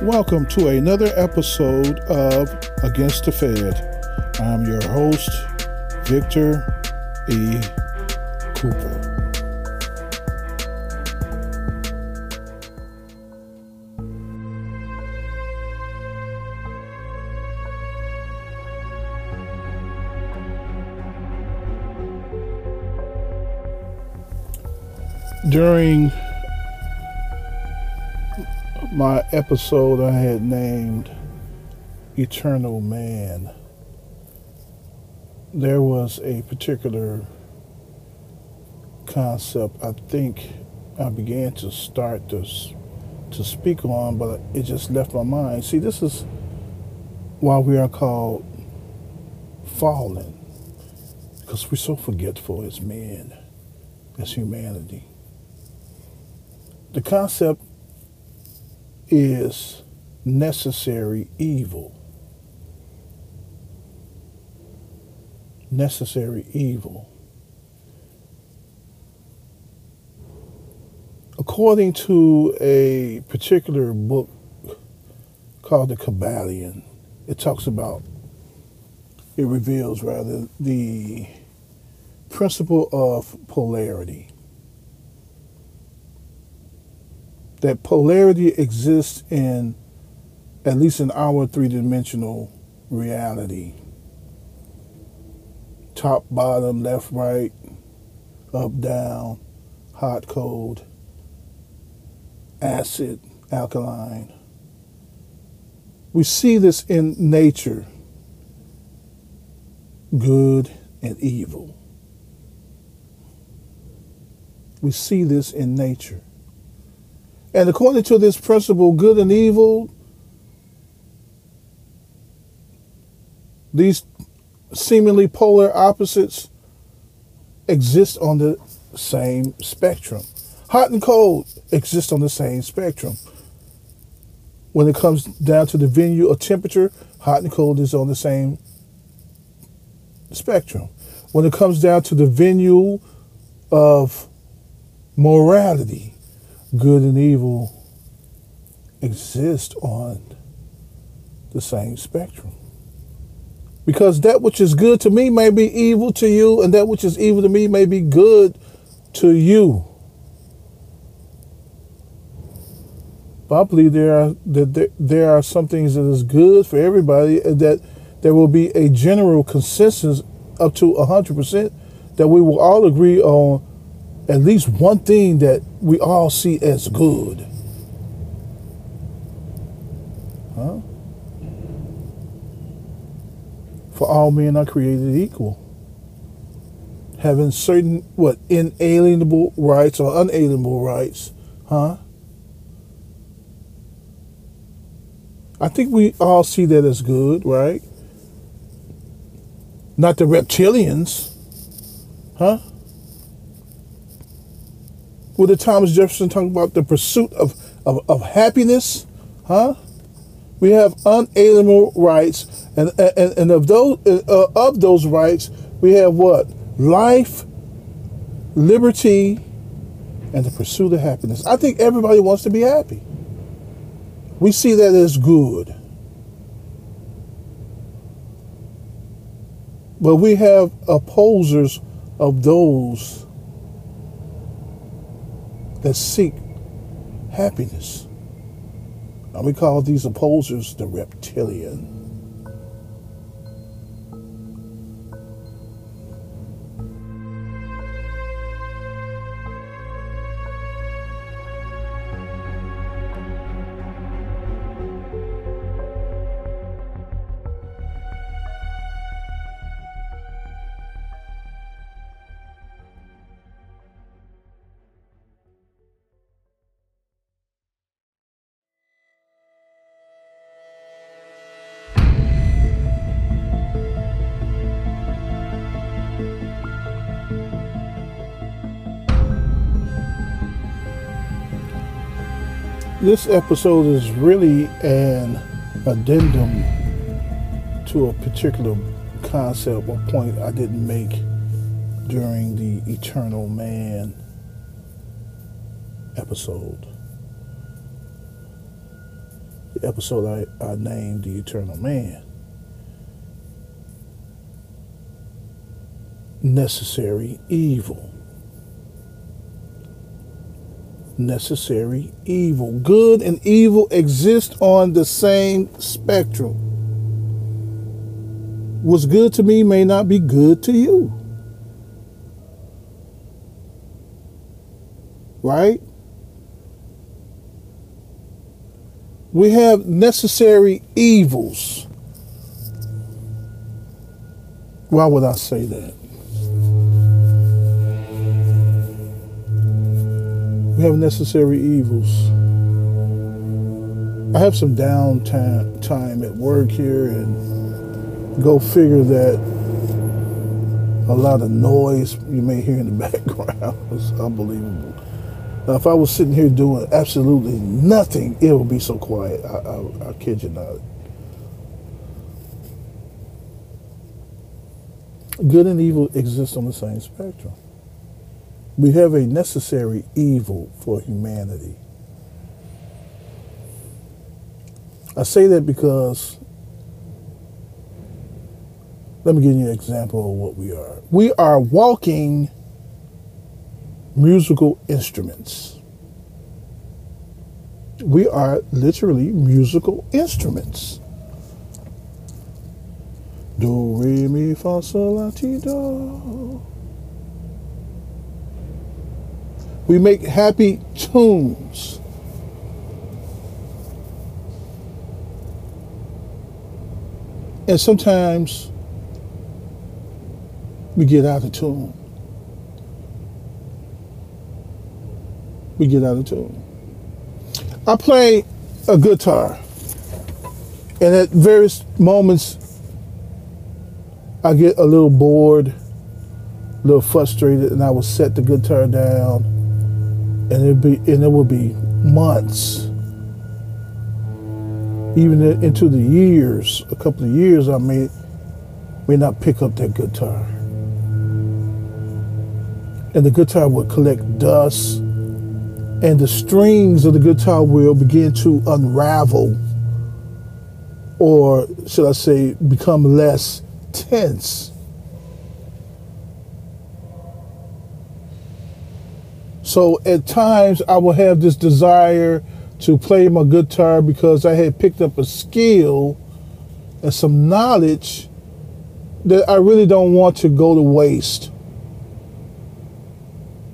Welcome to another episode of Against the Fed. I'm your host, Victor E. Cooper. During my episode, I had named Eternal Man. There was a particular concept I think I began to start to, to speak on, but it just left my mind. See, this is why we are called fallen, because we're so forgetful as men, as humanity. The concept is necessary evil. Necessary evil. According to a particular book called The Kybalion, it talks about, it reveals rather, the principle of polarity. That polarity exists in at least in our three dimensional reality top, bottom, left, right, up, down, hot, cold, acid, alkaline. We see this in nature good and evil. We see this in nature. And according to this principle, good and evil, these seemingly polar opposites exist on the same spectrum. Hot and cold exist on the same spectrum. When it comes down to the venue of temperature, hot and cold is on the same spectrum. When it comes down to the venue of morality, good and evil exist on the same spectrum. Because that which is good to me may be evil to you, and that which is evil to me may be good to you. But I believe there are that there, there are some things that is good for everybody, and that there will be a general consensus up to hundred percent that we will all agree on at least one thing that we all see as good. Huh? For all men are created equal. Having certain, what, inalienable rights or unalienable rights. Huh? I think we all see that as good, right? Not the reptilians. Huh? With the Thomas Jefferson talking about the pursuit of, of, of happiness, huh? We have unalienable rights, and and, and of those uh, of those rights, we have what life, liberty, and the pursuit of happiness. I think everybody wants to be happy. We see that as good. But we have opposers of those that seek happiness. And we call these opposers the reptilian. This episode is really an addendum to a particular concept or point I didn't make during the Eternal Man episode. the episode I, I named The Eternal Man. Necessary evil. Necessary evil. Good and evil exist on the same spectrum. What's good to me may not be good to you. Right? We have necessary evils. Why would I say that? We have necessary evils. I have some downtime time at work here and go figure that a lot of noise you may hear in the background is unbelievable. Now, if I was sitting here doing absolutely nothing, it would be so quiet. I, I, I kid you not. Good and evil exist on the same spectrum. We have a necessary evil for humanity. I say that because, let me give you an example of what we are. We are walking musical instruments. We are literally musical instruments. Do, re, mi, fa, sol, la, ti, do. We make happy tunes. And sometimes we get out of tune. we get out of tune. I play a guitar, and at various moments, I get a little bored, a little frustrated, and I will set the guitar down, and it be and it will be months, even into the years, a couple of years, I may may not pick up that guitar, and the guitar will collect dust and the strings of the guitar will begin to unravel or should I say become less tense. So at times I will have this desire to play my guitar because I had picked up a skill and some knowledge that I really don't want to go to waste,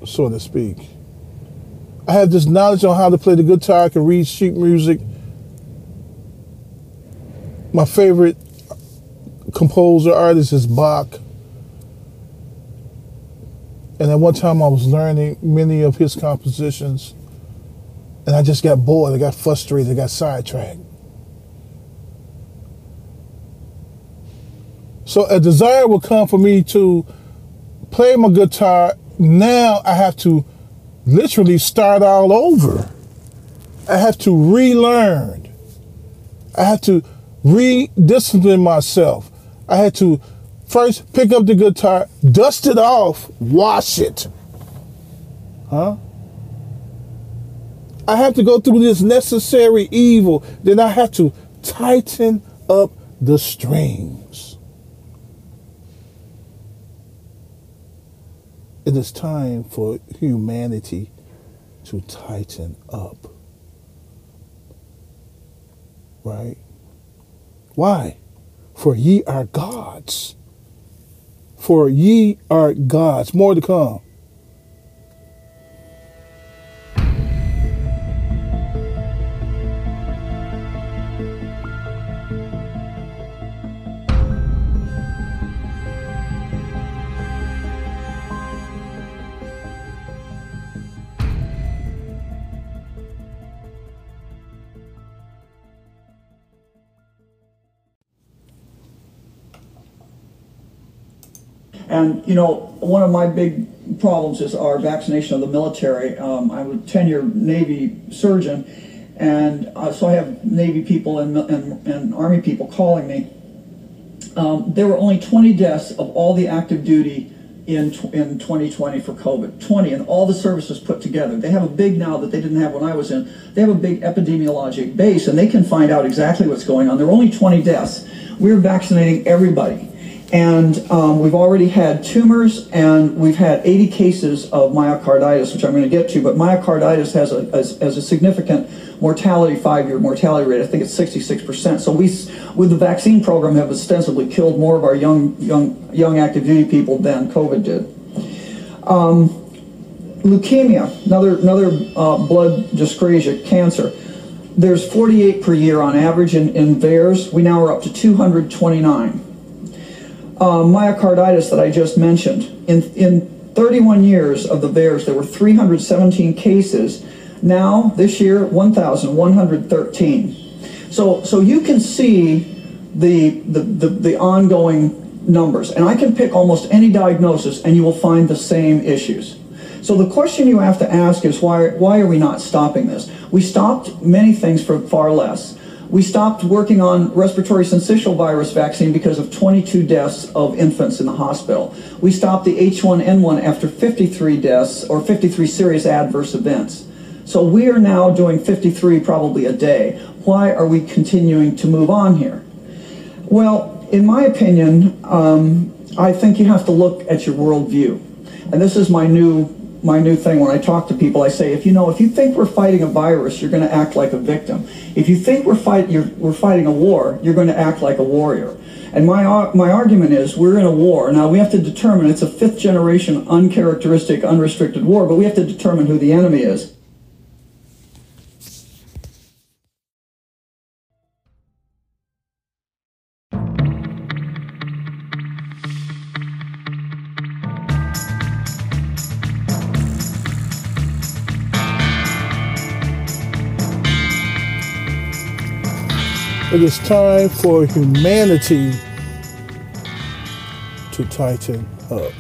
so to speak. I have this knowledge on how to play the guitar. I can read sheet music. My favorite composer artist is Bach. And at one time I was learning many of his compositions. And I just got bored. I got frustrated. I got sidetracked. So a desire will come for me to play my guitar. Now I have to literally start all over. I have to relearn. I have to re-discipline myself. I had to first pick up the guitar, dust it off, wash it. Huh? I have to go through this necessary evil. Then I have to tighten up the strings. It is time for humanity to tighten up. Right? Why? For ye are gods. For ye are gods. More to come. And, you know, one of my big problems is our vaccination of the military. Um, I'm a 10 year Navy surgeon, and uh, so I have Navy people and, and, and Army people calling me. Um, there were only 20 deaths of all the active duty in, in 2020 for COVID. 20, and all the services put together. They have a big now that they didn't have when I was in. They have a big epidemiologic base, and they can find out exactly what's going on. There are only 20 deaths. We're vaccinating everybody. And um, we've already had tumors, and we've had 80 cases of myocarditis, which I'm going to get to. But myocarditis has a, has a significant mortality, five-year mortality rate. I think it's 66%. So we, with the vaccine program, have ostensibly killed more of our young, young, young active duty people than COVID did. Um, leukemia, another, another uh, blood dyscrasia, cancer. There's 48 per year on average in, in VAERS. We now are up to 229 uh, myocarditis that I just mentioned. In, in 31 years of the VAERS, there were 317 cases. Now, this year, 1,113. So, so you can see the, the, the, the ongoing numbers. And I can pick almost any diagnosis and you will find the same issues. So the question you have to ask is why, why are we not stopping this? We stopped many things for far less. We stopped working on respiratory syncytial virus vaccine because of 22 deaths of infants in the hospital. We stopped the H1N1 after 53 deaths or 53 serious adverse events. So we are now doing 53 probably a day. Why are we continuing to move on here? Well, in my opinion, um, I think you have to look at your worldview. And this is my new my new thing when I talk to people. I say, if you know, if you think we're fighting a virus, you're going to act like a victim. If you think we're fight, we're fighting a war, you're going to act like a warrior. And my my argument is, we're in a war now. We have to determine it's a fifth generation, uncharacteristic, unrestricted war, but we have to determine who the enemy is. It is time for humanity to tighten up.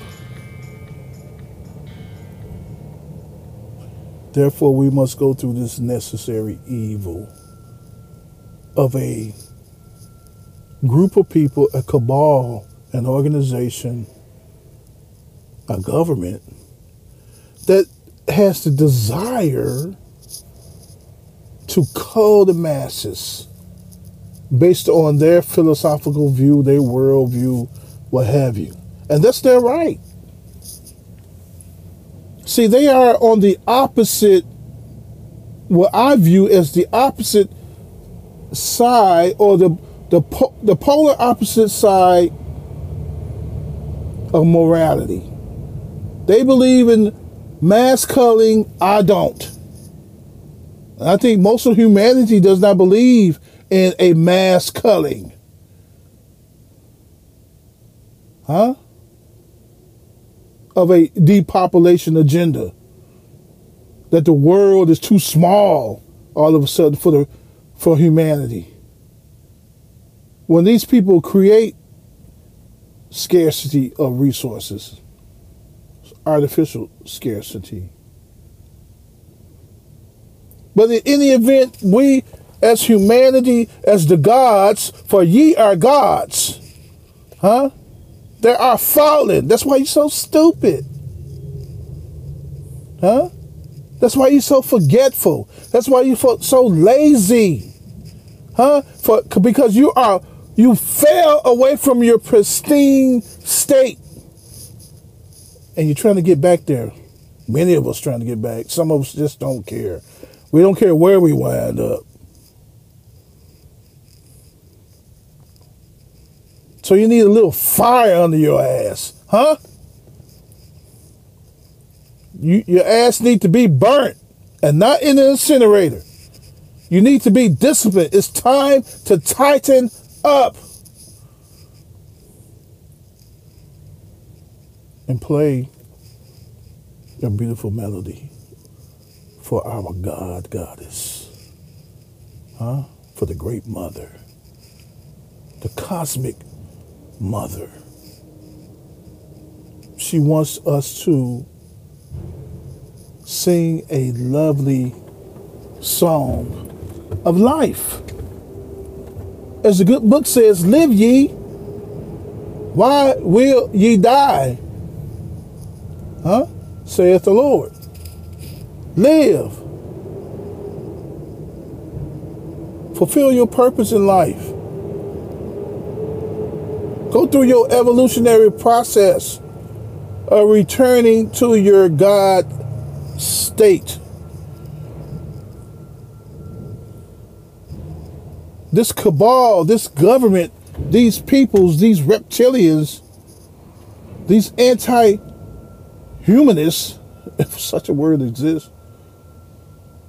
Therefore, we must go through this necessary evil of a group of people, a cabal, an organization, a government that has the desire to cull the masses based on their philosophical view, their worldview, what have you. And that's their right. See, they are on the opposite, what I view as the opposite side or the, the, the polar opposite side of morality. They believe in mass culling, I don't. I think most of humanity does not believe in a mass culling. Huh? Of a depopulation agenda. That the world is too small all of a sudden for the for humanity. When these people create scarcity of resources, artificial scarcity. But in any event, we as humanity as the gods, for ye are gods. Huh? There are fallen. That's why you're so stupid. Huh? That's why you're so forgetful. That's why you're so lazy. Huh? For because you are you fell away from your pristine state. And you're trying to get back there. Many of us trying to get back. Some of us just don't care. We don't care where we wind up. So you need a little fire under your ass, huh? You, your ass need to be burnt and not in an incinerator. You need to be disciplined. It's time to tighten up and play a beautiful melody for our God, Goddess, huh? For the great mother, the cosmic mother. She wants us to sing a lovely song of life. As the good book says, live ye. Why will ye die? Huh? Saith the Lord. Live. Fulfill your purpose in life. Go through your evolutionary process of returning to your God state. This cabal, this government, these peoples, these reptilians, these anti humanists, if such a word exists,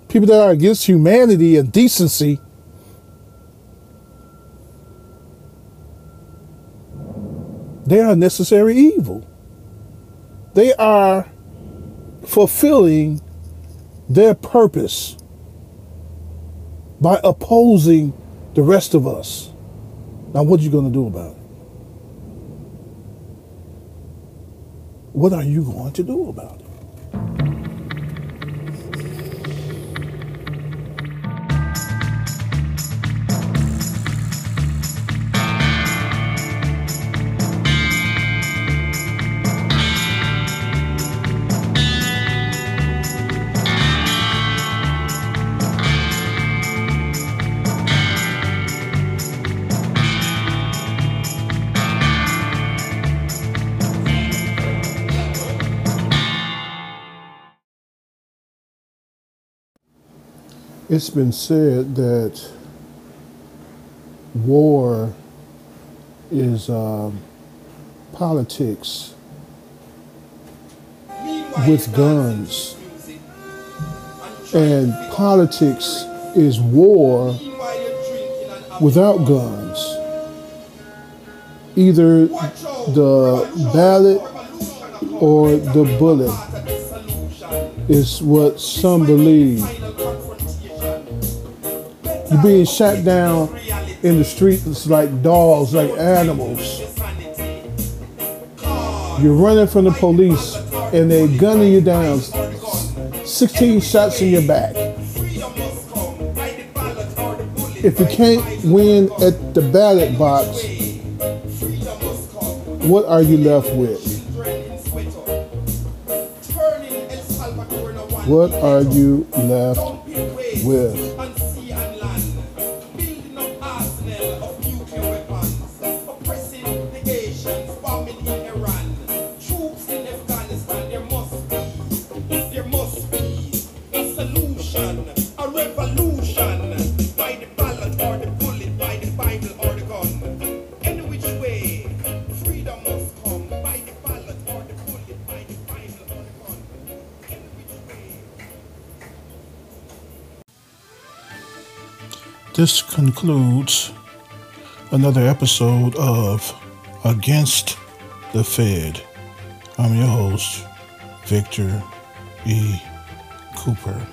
people that are against humanity and decency, they are necessary evil. They are fulfilling their purpose by opposing the rest of us. Now, what are you going to do about it? What are you going to do about it? It's been said that war is um, politics with guns, and politics is war without guns. Either the ballot or the bullet is what some believe. You're being shot down in the streets like dogs, like animals. You're running from the police and they're gunning you down. 16 shots in your back. If you can't win at the ballot box, what are you left with? What are you left with? This concludes another episode of Against the Fed. I'm your host, Victor E. Cooper.